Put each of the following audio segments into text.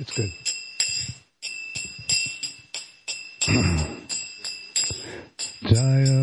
It's good. Jaya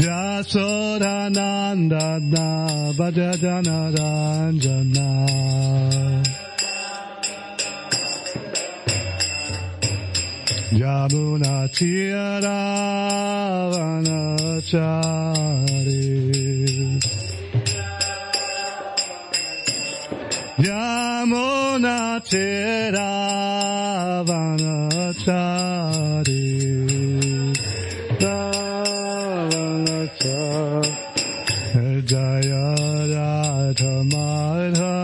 Yasoda Nandana Braja Jana Ranjana Yamuna Vanachari Yamuna Tera Madhava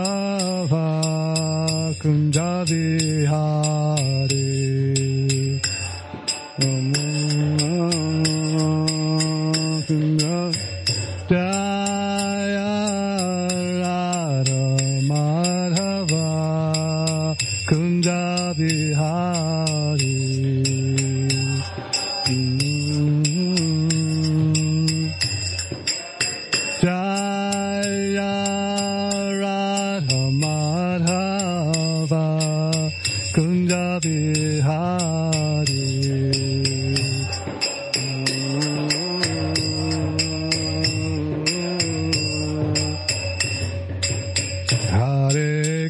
Kunja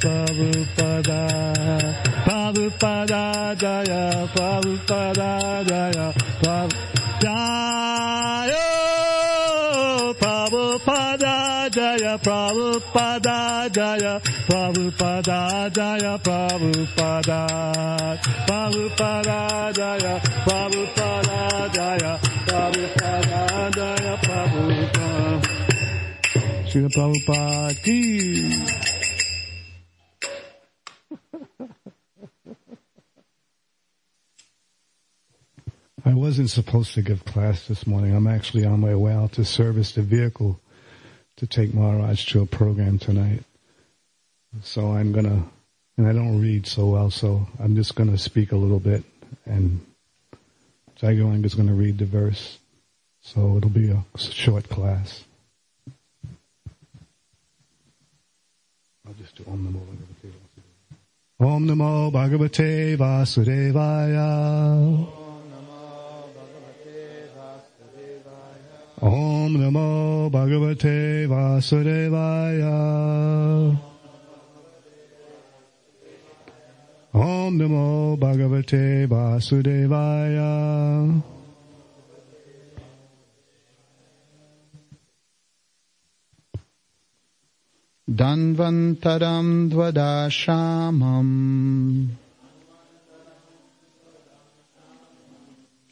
Prabhupada Prabhupada Jaya Prabhupada Jaya Prabhupada Prabhupada Jaya Prabhupada Jaya Prabhupada Jaya Prabhupada Prabhupada Jaya Prabhupada Jaya Prabhupada Jaya Prabhupada. Srila Prabhupada Ki I wasn't supposed to give class this morning. I'm actually on my way out to service the vehicle to take Maharaj to a program tonight. So I'm gonna, and I don't read so well, so I'm just gonna speak a little bit and Jagarang is gonna read the verse. So it'll be a short class. I'll just do Om Namo Bhagavate Vasudevaya. Om Namo Bhagavate Vasudevaya. Om Namo Bhagavate Vasudevaya. Om Namo Bhagavate Vasudevaya. Danvantaram Dvadashamam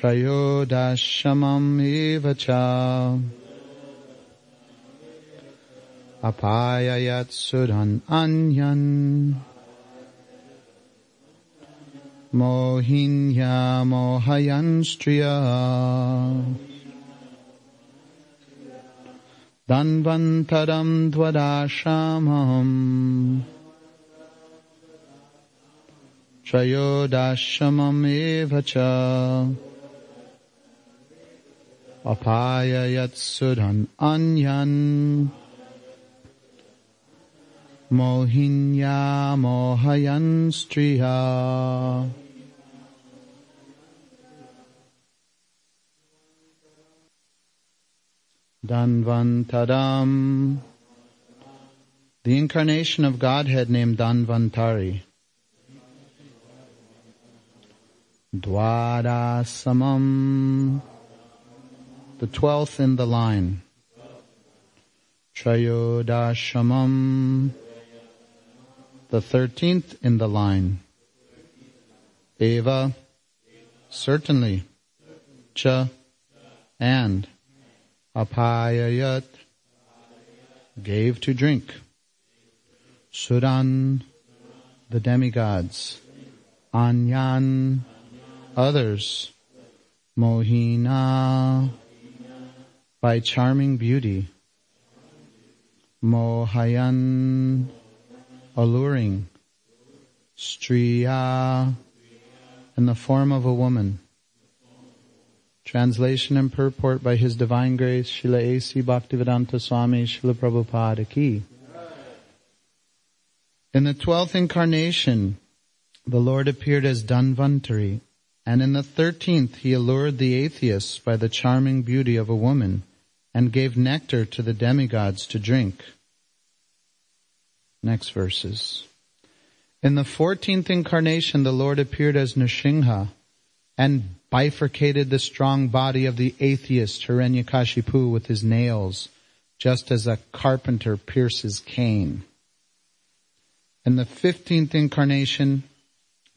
Danvantaram Dvadashamam Trayodashamam eva cha. Apayayat Suran Anyan. Mohinya Apayayat Suran Anyan Mohinya Mohayan Striya Danvantaram The incarnation of Godhead named Danvantari Dwadasamam the twelfth in the line. Trayodashamam, the thirteenth in the line. Eva, certainly. Cha, and. Apayayat, gave to drink. Suran, the demigods. Anyan, others. Mohina, by charming beauty. Mohayan, alluring. Striya, in the form of a woman. Translation and purport by His Divine Grace, Srila A.C. Bhaktivedanta Swami, Srila Prabhupada Ki. In the twelfth incarnation, the Lord appeared as Dhanvantari, and in the thirteenth he allured the atheists by the charming beauty of a woman and gave nectar to the demigods to drink. Next verses. In the fourteenth incarnation, the Lord appeared as Nrsimha and bifurcated the strong body of the atheist Hiranyakashipu with his nails, just as a carpenter pierces cane. In the fifteenth incarnation,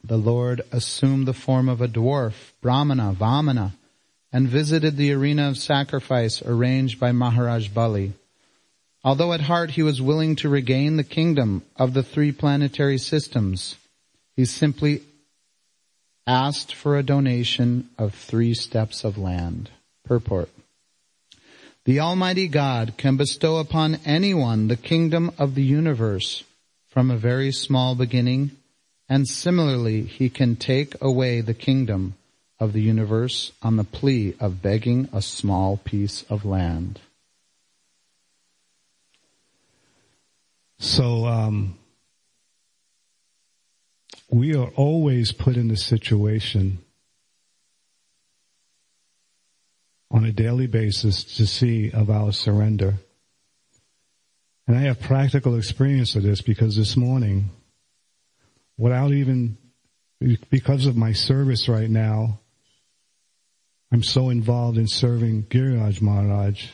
the Lord assumed the form of a dwarf, Brahmana, Vamana, and visited the arena of sacrifice arranged by Maharaj Bali. Although at heart he was willing to regain the kingdom of the three planetary systems, he simply asked for a donation of three steps of land. Purport. The Almighty God can bestow upon anyone the kingdom of the universe from a very small beginning, and similarly he can take away the kingdom of the universe on the plea of begging a small piece of land. So, um, we are always put in the situation on a daily basis to see of our surrender. And I have practical experience of this because this morning, without even, because of my service right now, I'm so involved in serving Giriraj Maharaj.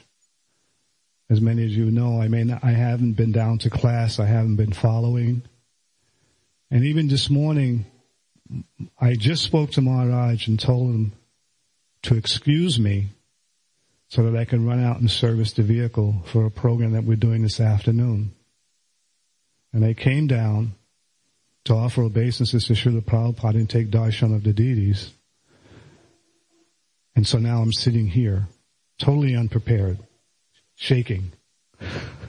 As many of you know, I not, I haven't been down to class. I haven't been following. And even this morning, I just spoke to Maharaj and told him to excuse me so that I can run out and service the vehicle for a program that we're doing this afternoon. And I came down to offer obeisances to Srila Prabhupada and take darshan of the deities. And so now I'm sitting here, totally unprepared, shaking.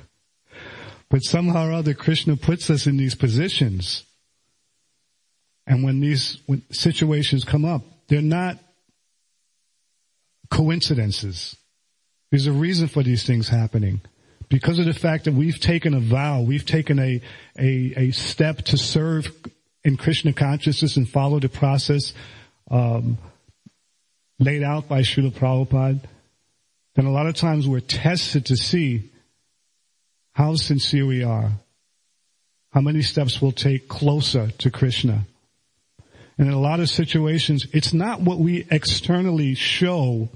but somehow or other Krishna puts us in these positions and when these situations come up, they're not coincidences. There's a reason for these things happening. Because of the fact that we've taken a vow, we've taken a, a, a step to serve in Krishna consciousness and follow the process um, laid out by Srila Prabhupada, then a lot of times we're tested to see how sincere we are, how many steps we'll take closer to Krishna. And in a lot of situations, it's not what we externally show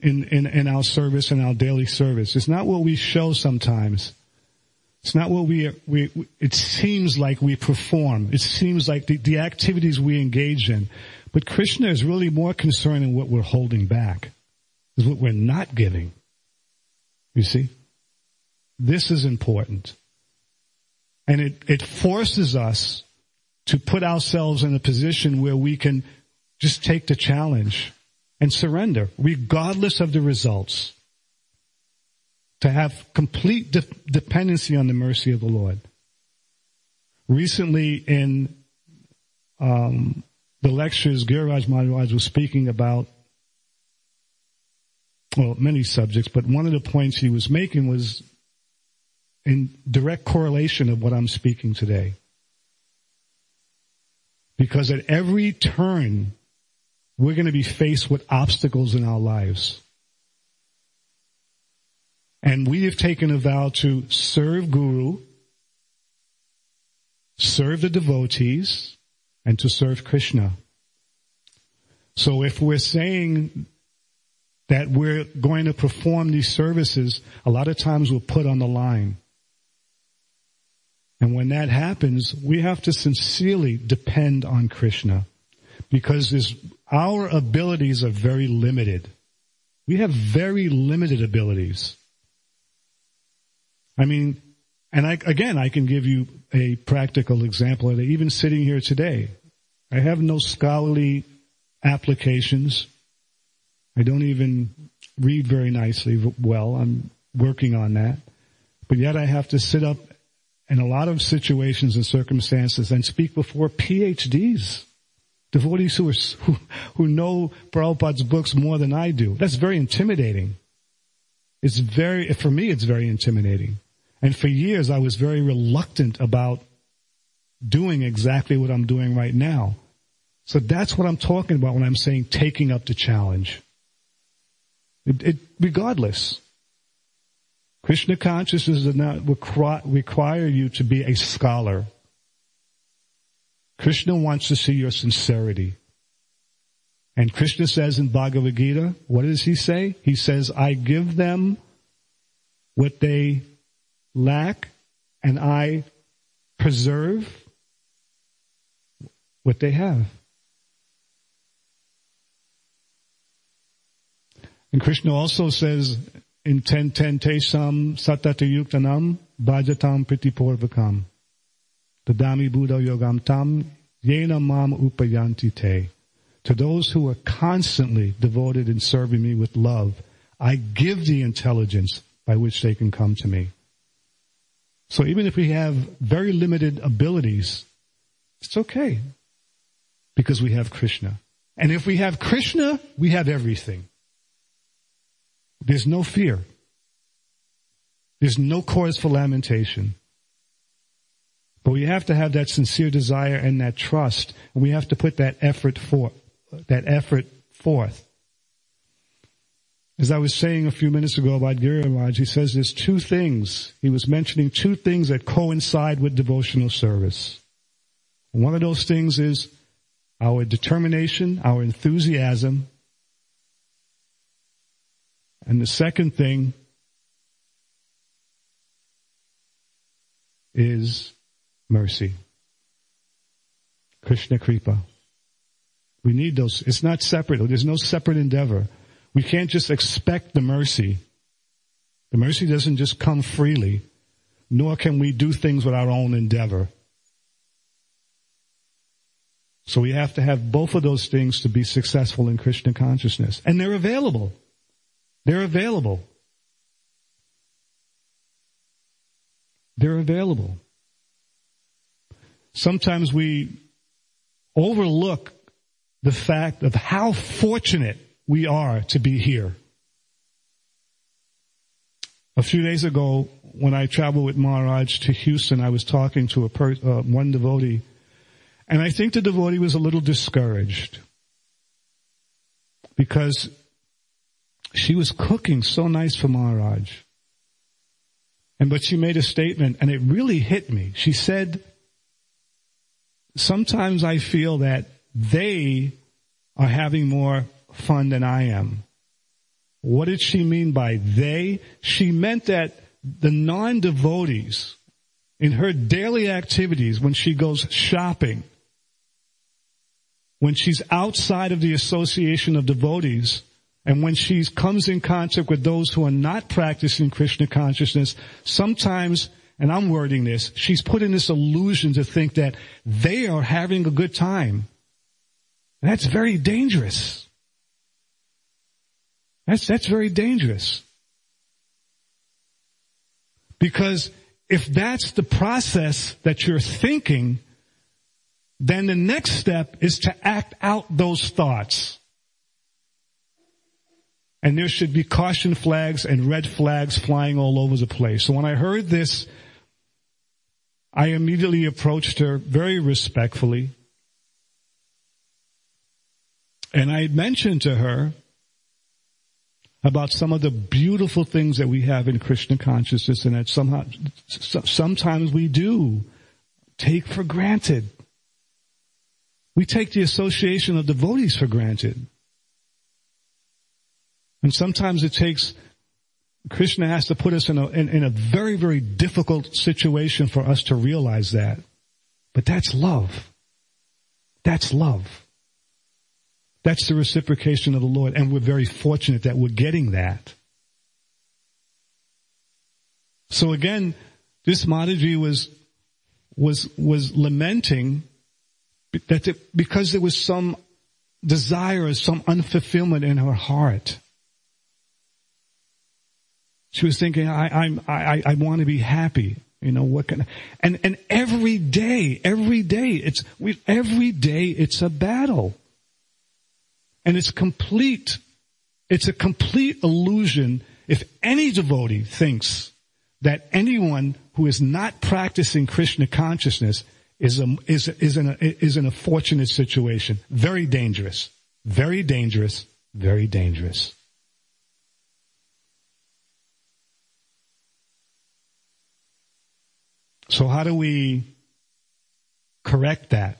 in, in, in our service and our daily service. It's not what we show sometimes. It's not what we, we, it seems like we perform. It seems like the, the activities we engage in. But Krishna is really more concerned in what we're holding back, is what we're not giving. You see? This is important. And it, it forces us to put ourselves in a position where we can just take the challenge and surrender regardless of the results. To have complete de- dependency on the mercy of the Lord. Recently in um, the lectures, Giriraj Maharaj was speaking about, well, many subjects, but one of the points he was making was in direct correlation of what I'm speaking today. Because at every turn, we're going to be faced with obstacles in our lives. And we have taken a vow to serve Guru, serve the devotees, and to serve Krishna. So if we're saying that we're going to perform these services, a lot of times we're put on the line. And when that happens, we have to sincerely depend on Krishna because our abilities are very limited. We have very limited abilities. I mean, and I, again, I can give you a practical example of. Even sitting here today, I have no scholarly applications. I don't even read very nicely well. I'm working on that. But yet I have to sit up in a lot of situations and circumstances and speak before PhDs, devotees who, are, who, who know Prabhupada's books more than I do. That's very intimidating. It's very, for me, it's very intimidating. And for years, I was very reluctant about doing exactly what I'm doing right now. So that's what I'm talking about when I'm saying taking up the challenge. It, it, regardless. Krishna consciousness does not require you to be a scholar. Krishna wants to see your sincerity. And Krishna says in Bhagavad Gita, what does he say? He says, I give them what they lack and I preserve what they have. And Krishna also says in 1010 tesam satatayuktanam bhajatam pritipurvakam. Dadami buddhi yogam tam yena mam upayanti te. To those who are constantly devoted in serving me with love, I give the intelligence by which they can come to me. So even if we have very limited abilities, it's okay. Because we have Krishna. And if we have Krishna, we have everything. There's no fear. There's no cause for lamentation. But we have to have that sincere desire and that trust, and we have to put that effort for that effort forth. As I was saying a few minutes ago about Giriraj, he says there's two things. He was mentioning two things that coincide with devotional service. One of those things is our determination, our enthusiasm. And the second thing is mercy. Krishna Kripa. We need those. It's not separate. There's no separate endeavor. We can't just expect the mercy. The mercy doesn't just come freely, nor can we do things with our own endeavor. So we have to have both of those things to be successful in Krishna consciousness. And they're available. They're available. They're available. Sometimes we overlook the fact of how fortunate we are to be here. A few days ago, when I traveled with Maharaj to Houston, I was talking to a per, uh, one devotee, and I think the devotee was a little discouraged because she was cooking so nice for Maharaj. And but she made a statement and it really hit me. She said, sometimes I feel that they are having more fun than I am. What did she mean by they? She meant that the non-devotees in her daily activities when she goes shopping, when she's outside of the association of devotees, and when she comes in contact with those who are not practicing Krishna consciousness, sometimes, and I'm wording this, she's put in this illusion to think that they are having a good time. That's very dangerous. That's, that's very dangerous. Because if that's the process that you're thinking, then the next step is to act out those thoughts. And there should be caution flags and red flags flying all over the place. So when I heard this, I immediately approached her very respectfully. And I mentioned to her about some of the beautiful things that we have in Krishna consciousness and that somehow, sometimes we do take for granted. We take the association of devotees for granted. And sometimes it takes, Krishna has to put us in a, in, in a very, very difficult situation for us to realize that. But that's love. That's love. That's the reciprocation of the Lord, and we're very fortunate that we're getting that. So again, this Mataji was, was, was lamenting that it, because there was some desire, some unfulfillment in her heart. She was thinking, I, I'm, I, I want to be happy. You know, what can, and, and every day, every day, it's, we, every day it's a battle. And it's complete, it's a complete illusion if any devotee thinks that anyone who is not practicing Krishna consciousness is a, is, is in a, is in a fortunate situation. Very dangerous. Very dangerous. Very dangerous. So how do we correct that?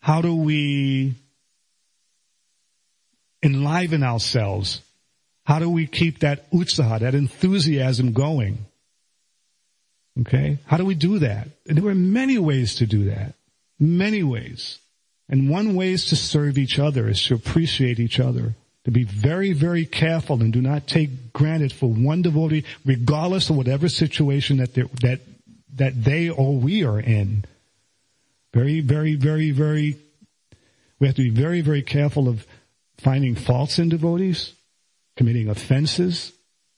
How do we enliven ourselves? How do we keep that utsaha, that enthusiasm going? Okay? How do we do that? And there are many ways to do that. Many ways. And one way is to serve each other, is to appreciate each other. To be very, very careful and do not take granted for one devotee, regardless of whatever situation that that, that they or we are in. Very, very, very, very, we have to be very, very careful of finding faults in devotees committing offenses.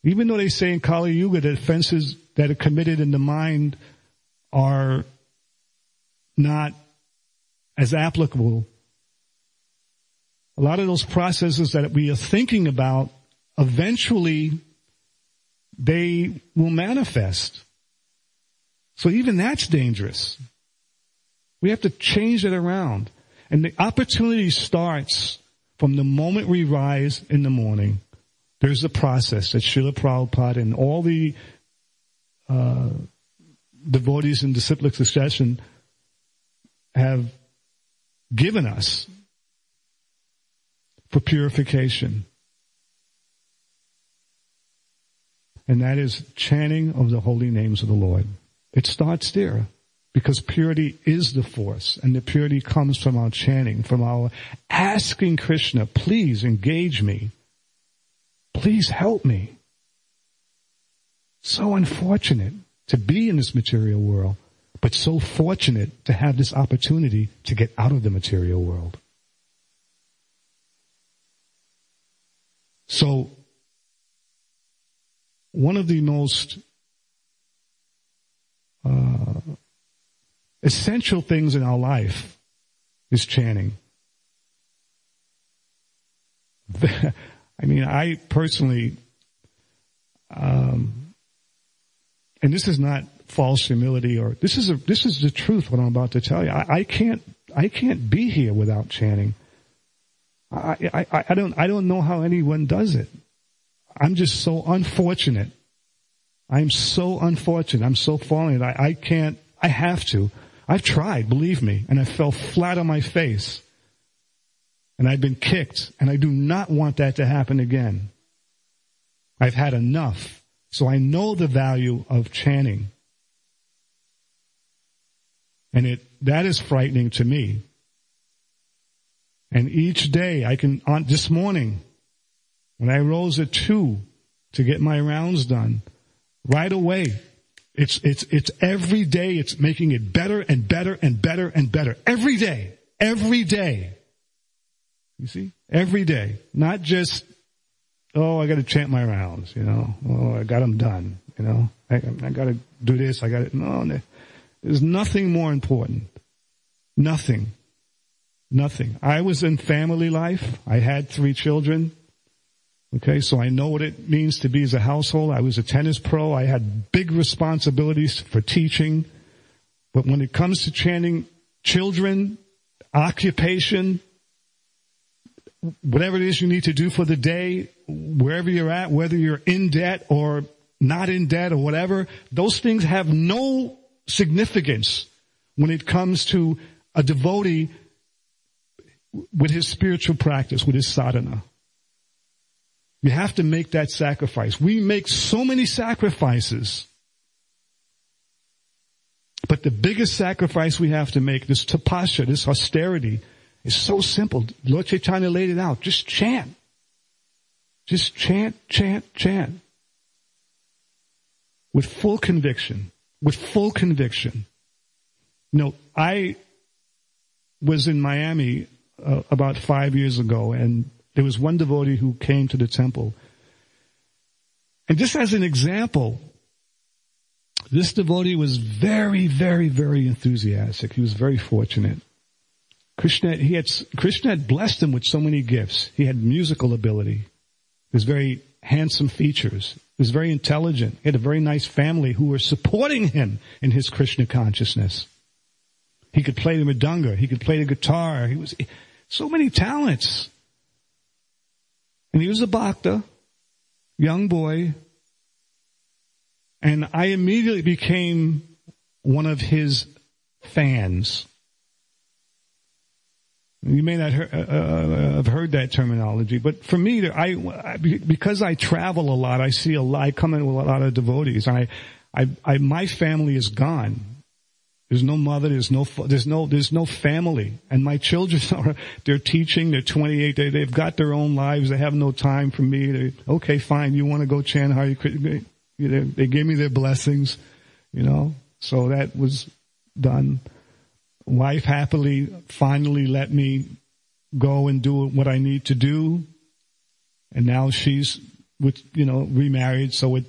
Even though they say in Kali Yuga that offenses that are committed in the mind are not as applicable. A lot of those processes that we are thinking about, eventually they will manifest. So even that's dangerous. We have to change it around. And the opportunity starts from the moment we rise in the morning. There's a process that Srila Prabhupada and all the uh, devotees in disciplic succession have given us for purification. And that is chanting of the holy names of the Lord. It starts there because purity is the force and the purity comes from our chanting, from our asking Krishna, please engage me. Please help me. So unfortunate to be in this material world, but so fortunate to have this opportunity to get out of the material world. So, one of the most uh, essential things in our life is chanting. I mean, I personally, um, and this is not false humility or this is a, this is the truth what I'm about to tell you. I, I can't, I can't be here without chanting. I, I, I don't, I don't know how anyone does it. I'm just so unfortunate. I'm so unfortunate. I'm so fallen. I, I can't, I have to. I've tried, believe me, and I fell flat on my face. And I've been kicked, and I do not want that to happen again. I've had enough. So I know the value of chanting. And it, that is frightening to me. And each day I can, on this morning, when I rose at two to get my rounds done, right away, it's, it's, it's every day it's making it better and better and better and better. Every day. Every day. You see? Every day. Not just, oh, I gotta chant my rounds, you know. Oh, I got them done, you know. I, I gotta do this, I gotta, no, there's nothing more important. Nothing. Nothing. I was in family life. I had three children. Okay, so I know what it means to be as a household. I was a tennis pro. I had big responsibilities for teaching. But when it comes to chanting children, occupation, whatever it is you need to do for the day, wherever you're at, whether you're in debt or not in debt or whatever, those things have no significance when it comes to a devotee with his spiritual practice, with his sadhana. You have to make that sacrifice. We make so many sacrifices. But the biggest sacrifice we have to make, this tapasya, this austerity, is so simple. Lord Chaitanya laid it out. Just chant. Just chant, chant, chant. With full conviction. With full conviction. You know, I was in Miami uh, about five years ago and there was one devotee who came to the temple. And just as an example, this devotee was very, very, very enthusiastic. He was very fortunate. Krishna, he had, Krishna had blessed him with so many gifts. He had musical ability. He was very handsome features. He was very intelligent. He had a very nice family who were supporting him in his Krishna consciousness. He could play the mridanga. He could play the guitar. He was, so many talents. And he was a bhakta, young boy. And I immediately became one of his fans. You may not uh, uh, have heard that terminology, but for me, I, because I travel a lot, I see a lot, I come in with a lot of devotees. I, I, I my family is gone. There's no mother. There's no. There's no. There's no family. And my children are. They're teaching. They're 28. They, they've got their own lives. They have no time for me. They, okay, fine. You want to go chant Hari Krishna? They gave me their blessings. You know. So that was done. Wife happily finally let me go and do what I need to do. And now she's with, you know, remarried, so it,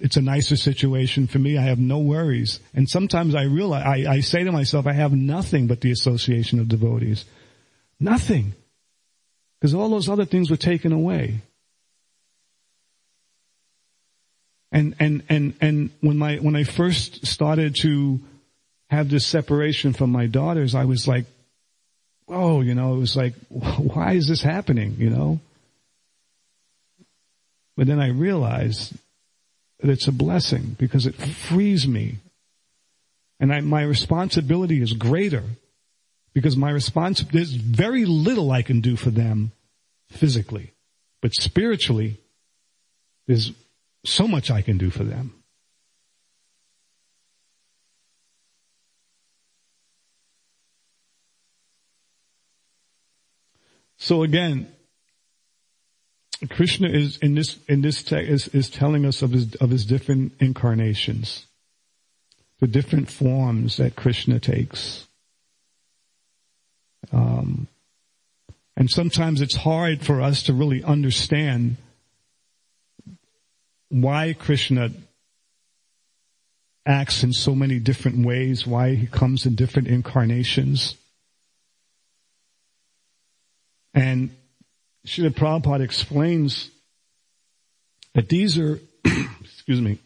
it's a nicer situation for me. I have no worries. And sometimes I realize, I, I say to myself, I have nothing but the association of devotees. Nothing. Because all those other things were taken away. And, and, and, and when my, when I first started to have this separation from my daughters, I was like, oh, you know, it was like, why is this happening, you know? But then I realized it's a blessing because it frees me. And I, my responsibility is greater because my response, there's very little I can do for them physically, but spiritually, there's so much I can do for them. So again, Krishna is in this in this text is, is telling us of his of his different incarnations, the different forms that Krishna takes. Um, and sometimes it's hard for us to really understand why Krishna acts in so many different ways, why he comes in different incarnations. And Srila Prabhupada explains that these are, excuse me,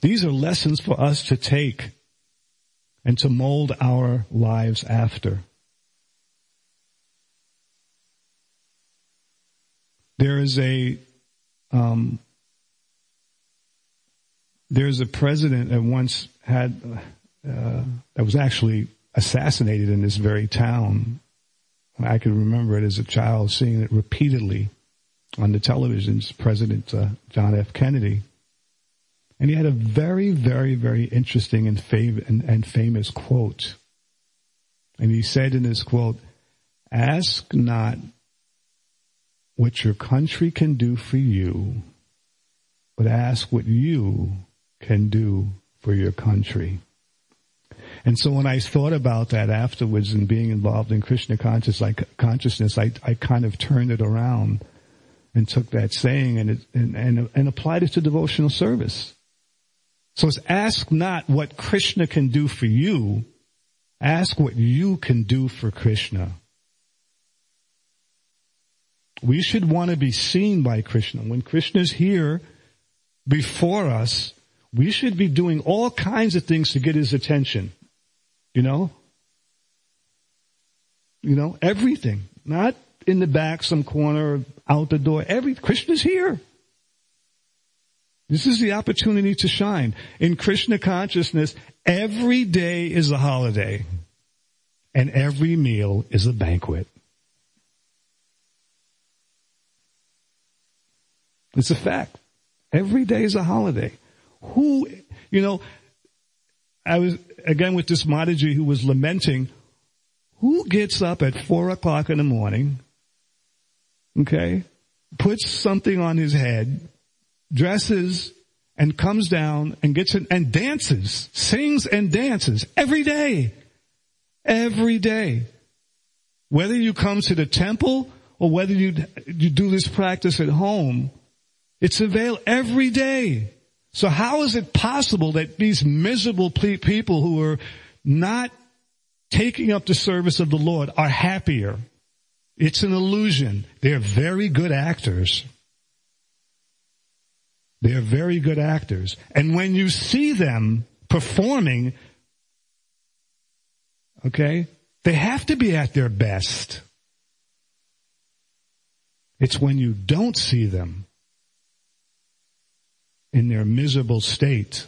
these are lessons for us to take and to mold our lives after. There is a, um, there's a president that once had, uh, that was actually assassinated in this very town. I can remember it as a child seeing it repeatedly on the televisions, President uh, John F. Kennedy. And he had a very, very, very interesting and, fav- and, and famous quote. And he said in his quote, ask not what your country can do for you, but ask what you can do for your country. And so when I thought about that afterwards and being involved in Krishna conscious, like, consciousness, I, I kind of turned it around and took that saying and, it, and, and, and applied it to devotional service. So it's ask not what Krishna can do for you, ask what you can do for Krishna. We should want to be seen by Krishna. When Krishna's here before us, we should be doing all kinds of things to get his attention. You know? You know, everything. Not in the back, some corner, out the door. Every, Krishna's here. This is the opportunity to shine. In Krishna consciousness, every day is a holiday. And every meal is a banquet. It's a fact. Every day is a holiday. Who, you know, I was, again with this Mataji who was lamenting, who gets up at four o'clock in the morning, okay, puts something on his head, dresses, and comes down and gets it and dances, sings and dances every day. Every day. Whether you come to the temple or whether you, you do this practice at home, it's available every day. So how is it possible that these miserable people who are not taking up the service of the Lord are happier? It's an illusion. They're very good actors. They're very good actors. And when you see them performing, okay, they have to be at their best. It's when you don't see them in their miserable state.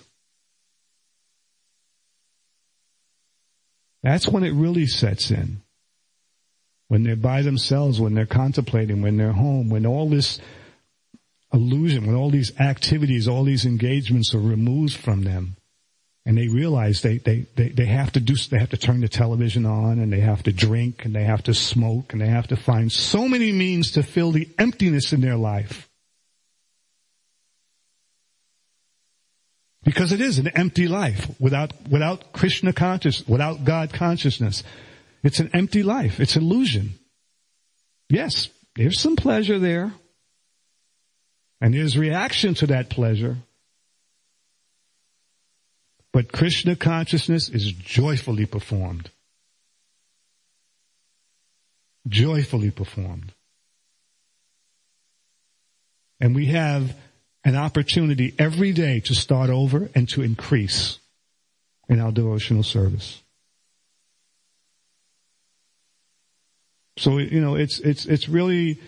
That's when it really sets in. When they're by themselves, when they're contemplating, when they're home, when all this illusion, when all these activities, all these engagements are removed from them, and they realize they, they, they, they have to do, they have to turn the television on and they have to drink and they have to smoke and they have to find so many means to fill the emptiness in their life. Because it is an empty life without, without Krishna consciousness, without God consciousness. It's an empty life. It's illusion. Yes, there's some pleasure there. And there's reaction to that pleasure. But Krishna consciousness is joyfully performed. Joyfully performed. And we have an opportunity every day to start over and to increase in our devotional service. So, you know, it's, it's, it's really,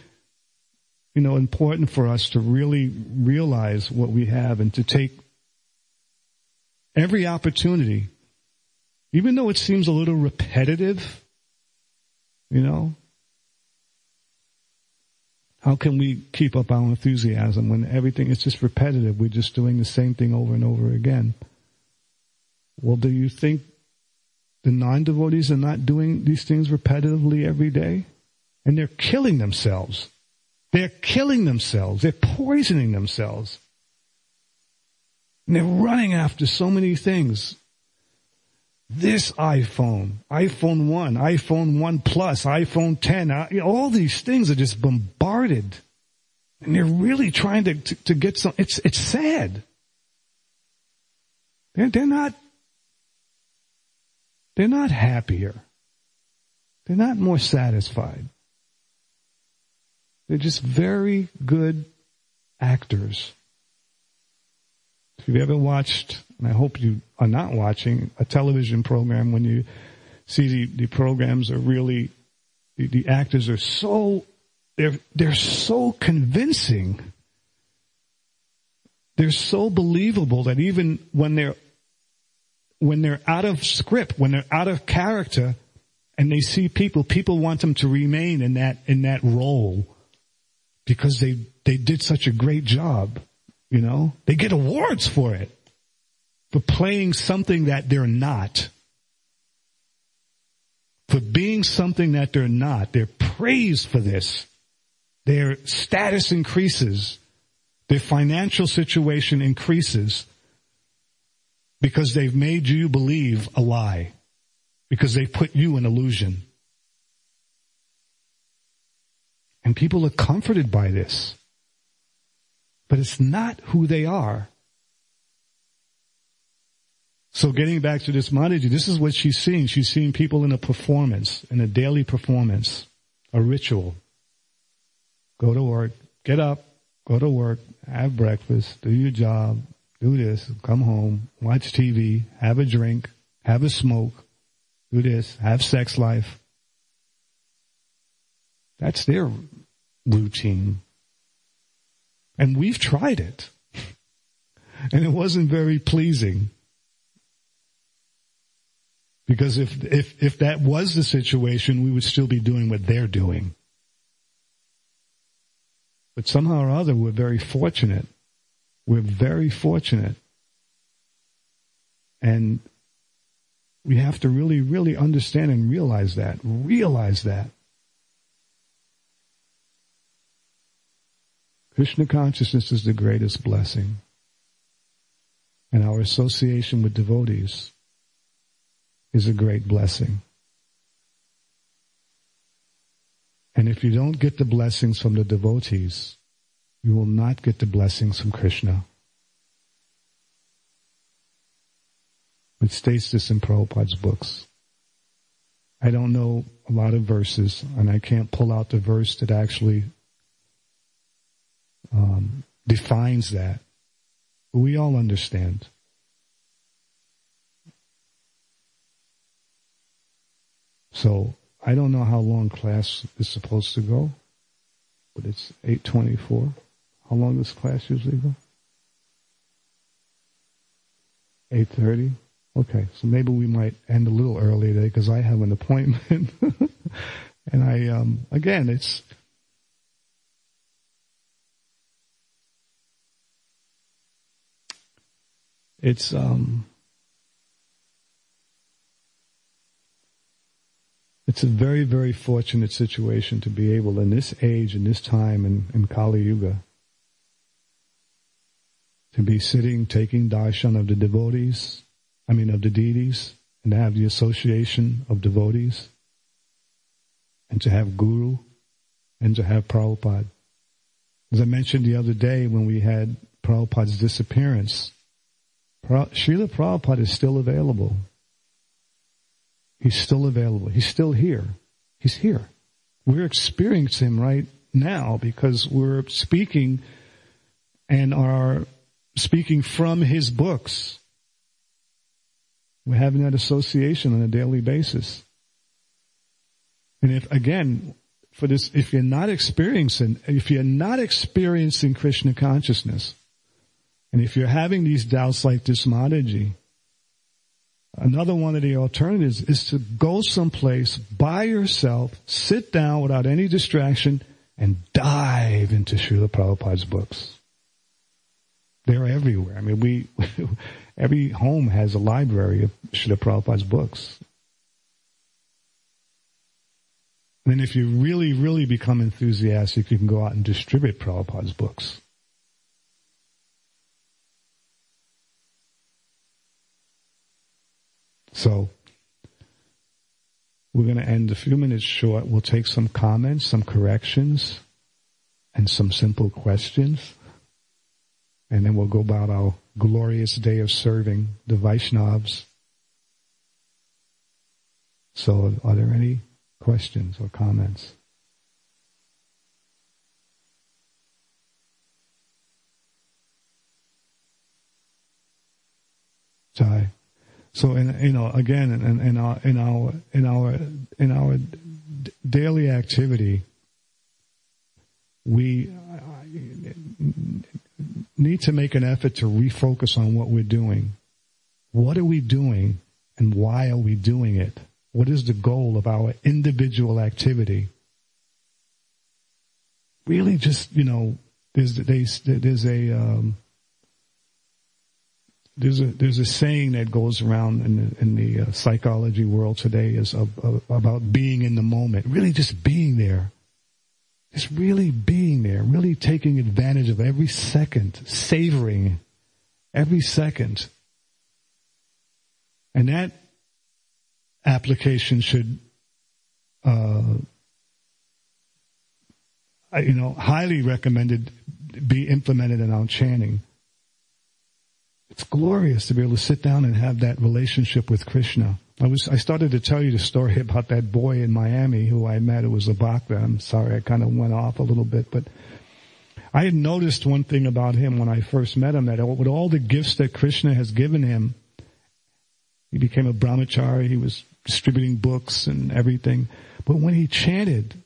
you know, important for us to really realize what we have and to take every opportunity, even though it seems a little repetitive, you know, how can we keep up our enthusiasm when everything is just repetitive? We're just doing the same thing over and over again. Well, do you think the non-devotees are not doing these things repetitively every day? And they're killing themselves. They're killing themselves. They're poisoning themselves. And they're running after so many things this iPhone, iPhone 1, iPhone 1 Plus, iPhone 10, uh, all these things are just bombarded. And they're really trying to, to, to get some, it's, it's sad. They're, they're not, they're not happier. They're not more satisfied. They're just very good actors. If you've ever watched and I hope you are not watching a television program when you see the, the programs are really, the, the actors are so, they're, they're so convincing. They're so believable that even when they're, when they're out of script, when they're out of character, and they see people, people want them to remain in that, in that role because they, they did such a great job. You know, they get awards for it for playing something that they're not. For being something that they're not. They're praised for this. Their status increases. Their financial situation increases because they've made you believe a lie. Because they put you in illusion. And people are comforted by this. But it's not who they are. So getting back to this Mataji, this is what she's seeing. She's seeing people in a performance, in a daily performance, a ritual. Go to work, get up, go to work, have breakfast, do your job, do this, come home, watch TV, have a drink, have a smoke, do this, have sex life. That's their routine. And we've tried it. and it wasn't very pleasing. Because if, if, if that was the situation, we would still be doing what they're doing. But somehow or other, we're very fortunate. We're very fortunate. And we have to really, really understand and realize that. Realize that. Krishna consciousness is the greatest blessing. And our association with devotees is a great blessing. And if you don't get the blessings from the devotees, you will not get the blessings from Krishna. It states this in Prabhupada's books. I don't know a lot of verses, and I can't pull out the verse that actually um, defines that. But we all understand. So I don't know how long class is supposed to go, but it's 824. How long does class usually go? 8.30? Okay, so maybe we might end a little early today because I have an appointment. and I, um, again, it's, it's, um, It's a very, very fortunate situation to be able in this age, in this time, in, in Kali Yuga, to be sitting, taking darshan of the devotees, I mean of the deities, and to have the association of devotees, and to have guru, and to have Prabhupada. As I mentioned the other day when we had Prabhupada's disappearance, Srila Prabhupada is still available. He's still available. He's still here. He's here. We're experiencing him right now because we're speaking and are speaking from his books. We're having that association on a daily basis. And if, again, for this, if you're not experiencing, if you're not experiencing Krishna consciousness, and if you're having these doubts like this Dismataji, another one of the alternatives is to go someplace by yourself, sit down without any distraction, and dive into Srila Prabhupada's books. They're everywhere. I mean, we, every home has a library of Srila Prabhupada's books. And if you really, really become enthusiastic, you can go out and distribute Prabhupada's books. So, we're going to end a few minutes short. We'll take some comments, some corrections, and some simple questions. And then we'll go about our glorious day of serving the Vaishnavas. So are there any questions or comments? Jai. So in, you know, again, in, in our, in our, in our, in our daily activity, we need to make an effort to refocus on what we're doing. What are we doing and why are we doing it? What is the goal of our individual activity? Really just, you know, there's, there's a, um, there's a there's a saying that goes around in the, in the uh, psychology world today is about being in the moment, really just being there, just really being there, really taking advantage of every second, savoring every second, and that application should, uh, you know, highly recommended be implemented in our chanting. It's glorious to be able to sit down and have that relationship with Krishna. I was, I started to tell you the story about that boy in Miami who I met It was a bhakta. I'm sorry, I kind of went off a little bit, but I had noticed one thing about him when I first met him that with all the gifts that Krishna has given him, he became a brahmachari, he was distributing books and everything. But when he chanted,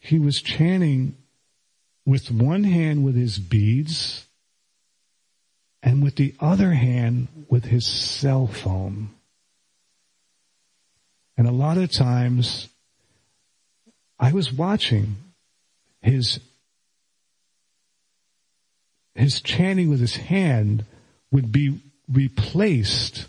he was chanting with one hand with his beads and with the other hand with his cell phone. And a lot of times I was watching his his chanting with his hand would be replaced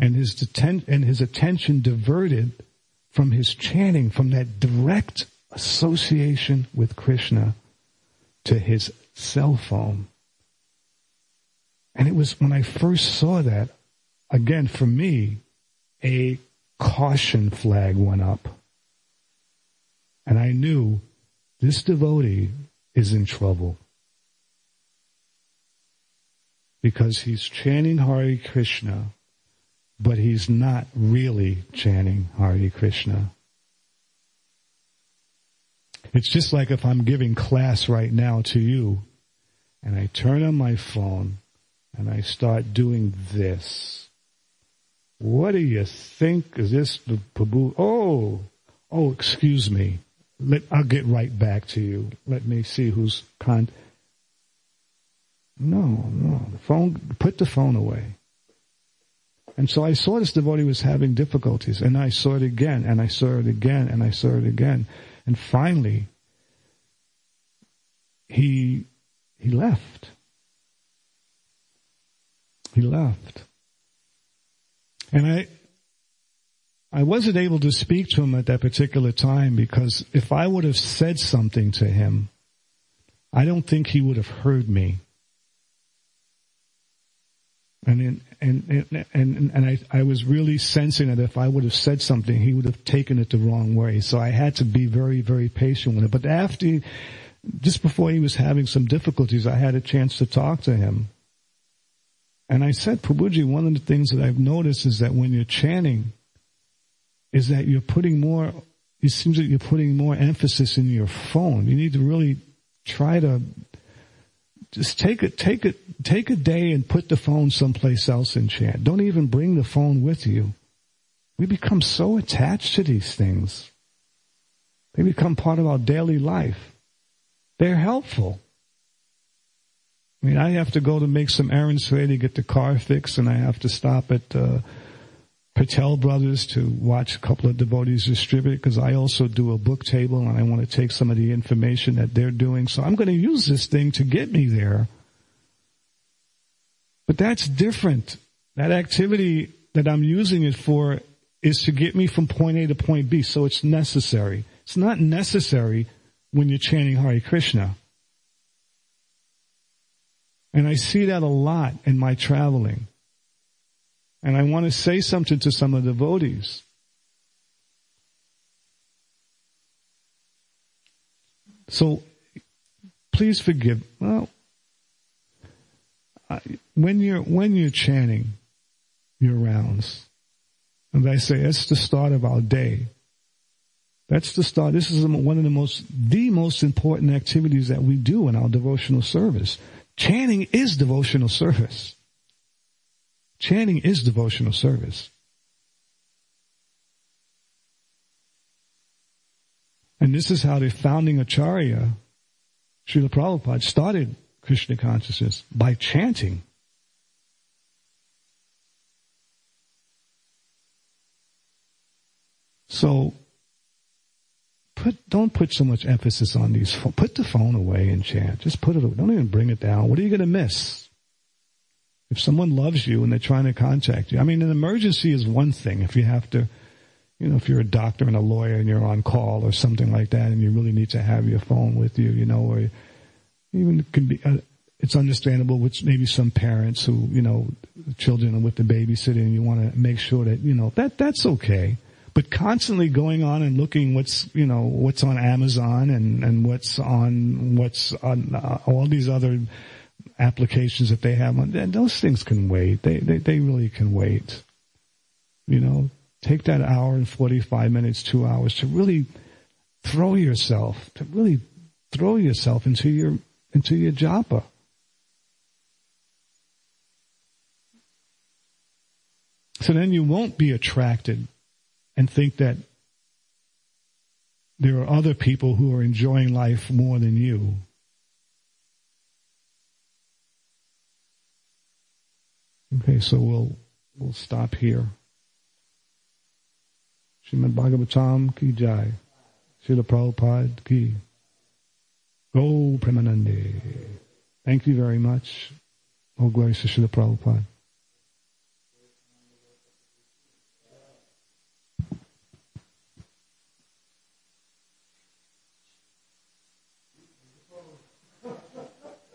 and his atten- and his attention diverted from his chanting from that direct association with Krishna to his cell phone and it was when I first saw that, again, for me, a caution flag went up. And I knew this devotee is in trouble. Because he's chanting Hare Krishna, but he's not really chanting Hare Krishna. It's just like if I'm giving class right now to you, and I turn on my phone, and I start doing this. What do you think? Is this the? Oh, oh, excuse me. Let, I'll get right back to you. Let me see who's con. No, no. The phone, put the phone away. And so I saw this devotee was having difficulties and I saw it again and I saw it again and I saw it again. And finally, he, he left he left. And I, I wasn't able to speak to him at that particular time because if I would have said something to him, I don't think he would have heard me. And, and, and, and, and I, I was really sensing that if I would have said something, he would have taken it the wrong way. So I had to be very, very patient with it. But after, just before he was having some difficulties, I had a chance to talk to him. And I said, Prabhuji, one of the things that I've noticed is that when you're chanting, is that you're putting more, it seems that you're putting more emphasis in your phone. You need to really try to just take it, take it, take a day and put the phone someplace else and chant. Don't even bring the phone with you. We become so attached to these things. They become part of our daily life. They're helpful. I mean, I have to go to make some errands today to get the car fixed and I have to stop at, uh, Patel Brothers to watch a couple of devotees distribute because I also do a book table and I want to take some of the information that they're doing. So I'm going to use this thing to get me there. But that's different. That activity that I'm using it for is to get me from point A to point B. So it's necessary. It's not necessary when you're chanting Hare Krishna. And I see that a lot in my traveling. And I want to say something to some of the devotees. So please forgive. Well, when you're when you're chanting your rounds, and I say it's the start of our day. That's the start. This is one of the most the most important activities that we do in our devotional service. Chanting is devotional service. Chanting is devotional service. And this is how the founding Acharya, Srila Prabhupada, started Krishna consciousness by chanting. So, put, don't put so much emphasis on these. Put the phone away and chant. Just put it. Away. Don't even bring it down. What are you going to miss? If someone loves you and they're trying to contact you, I mean, an emergency is one thing. If you have to, you know, if you're a doctor and a lawyer and you're on call or something like that and you really need to have your phone with you, you know, or even can be, uh, it's understandable which maybe some parents who, you know, children are with the babysitter and you want to make sure that, you know, that, that's okay. But constantly going on and looking what's, you know, what's on Amazon and, and what's on, what's on uh, all these other applications that they have on, those things can wait. They, they, they really can wait. You know, take that hour and 45 minutes, two hours to really throw yourself, to really throw yourself into your, into your japa. So then you won't be attracted and think that there are other people who are enjoying life more than you. Okay, so we'll we'll stop here. Srimad Bhagavatam ki jai. Srila Prabhupada ki. Gaura Premanande. Thank you very much. Oh, glory to Srila Prabhupada.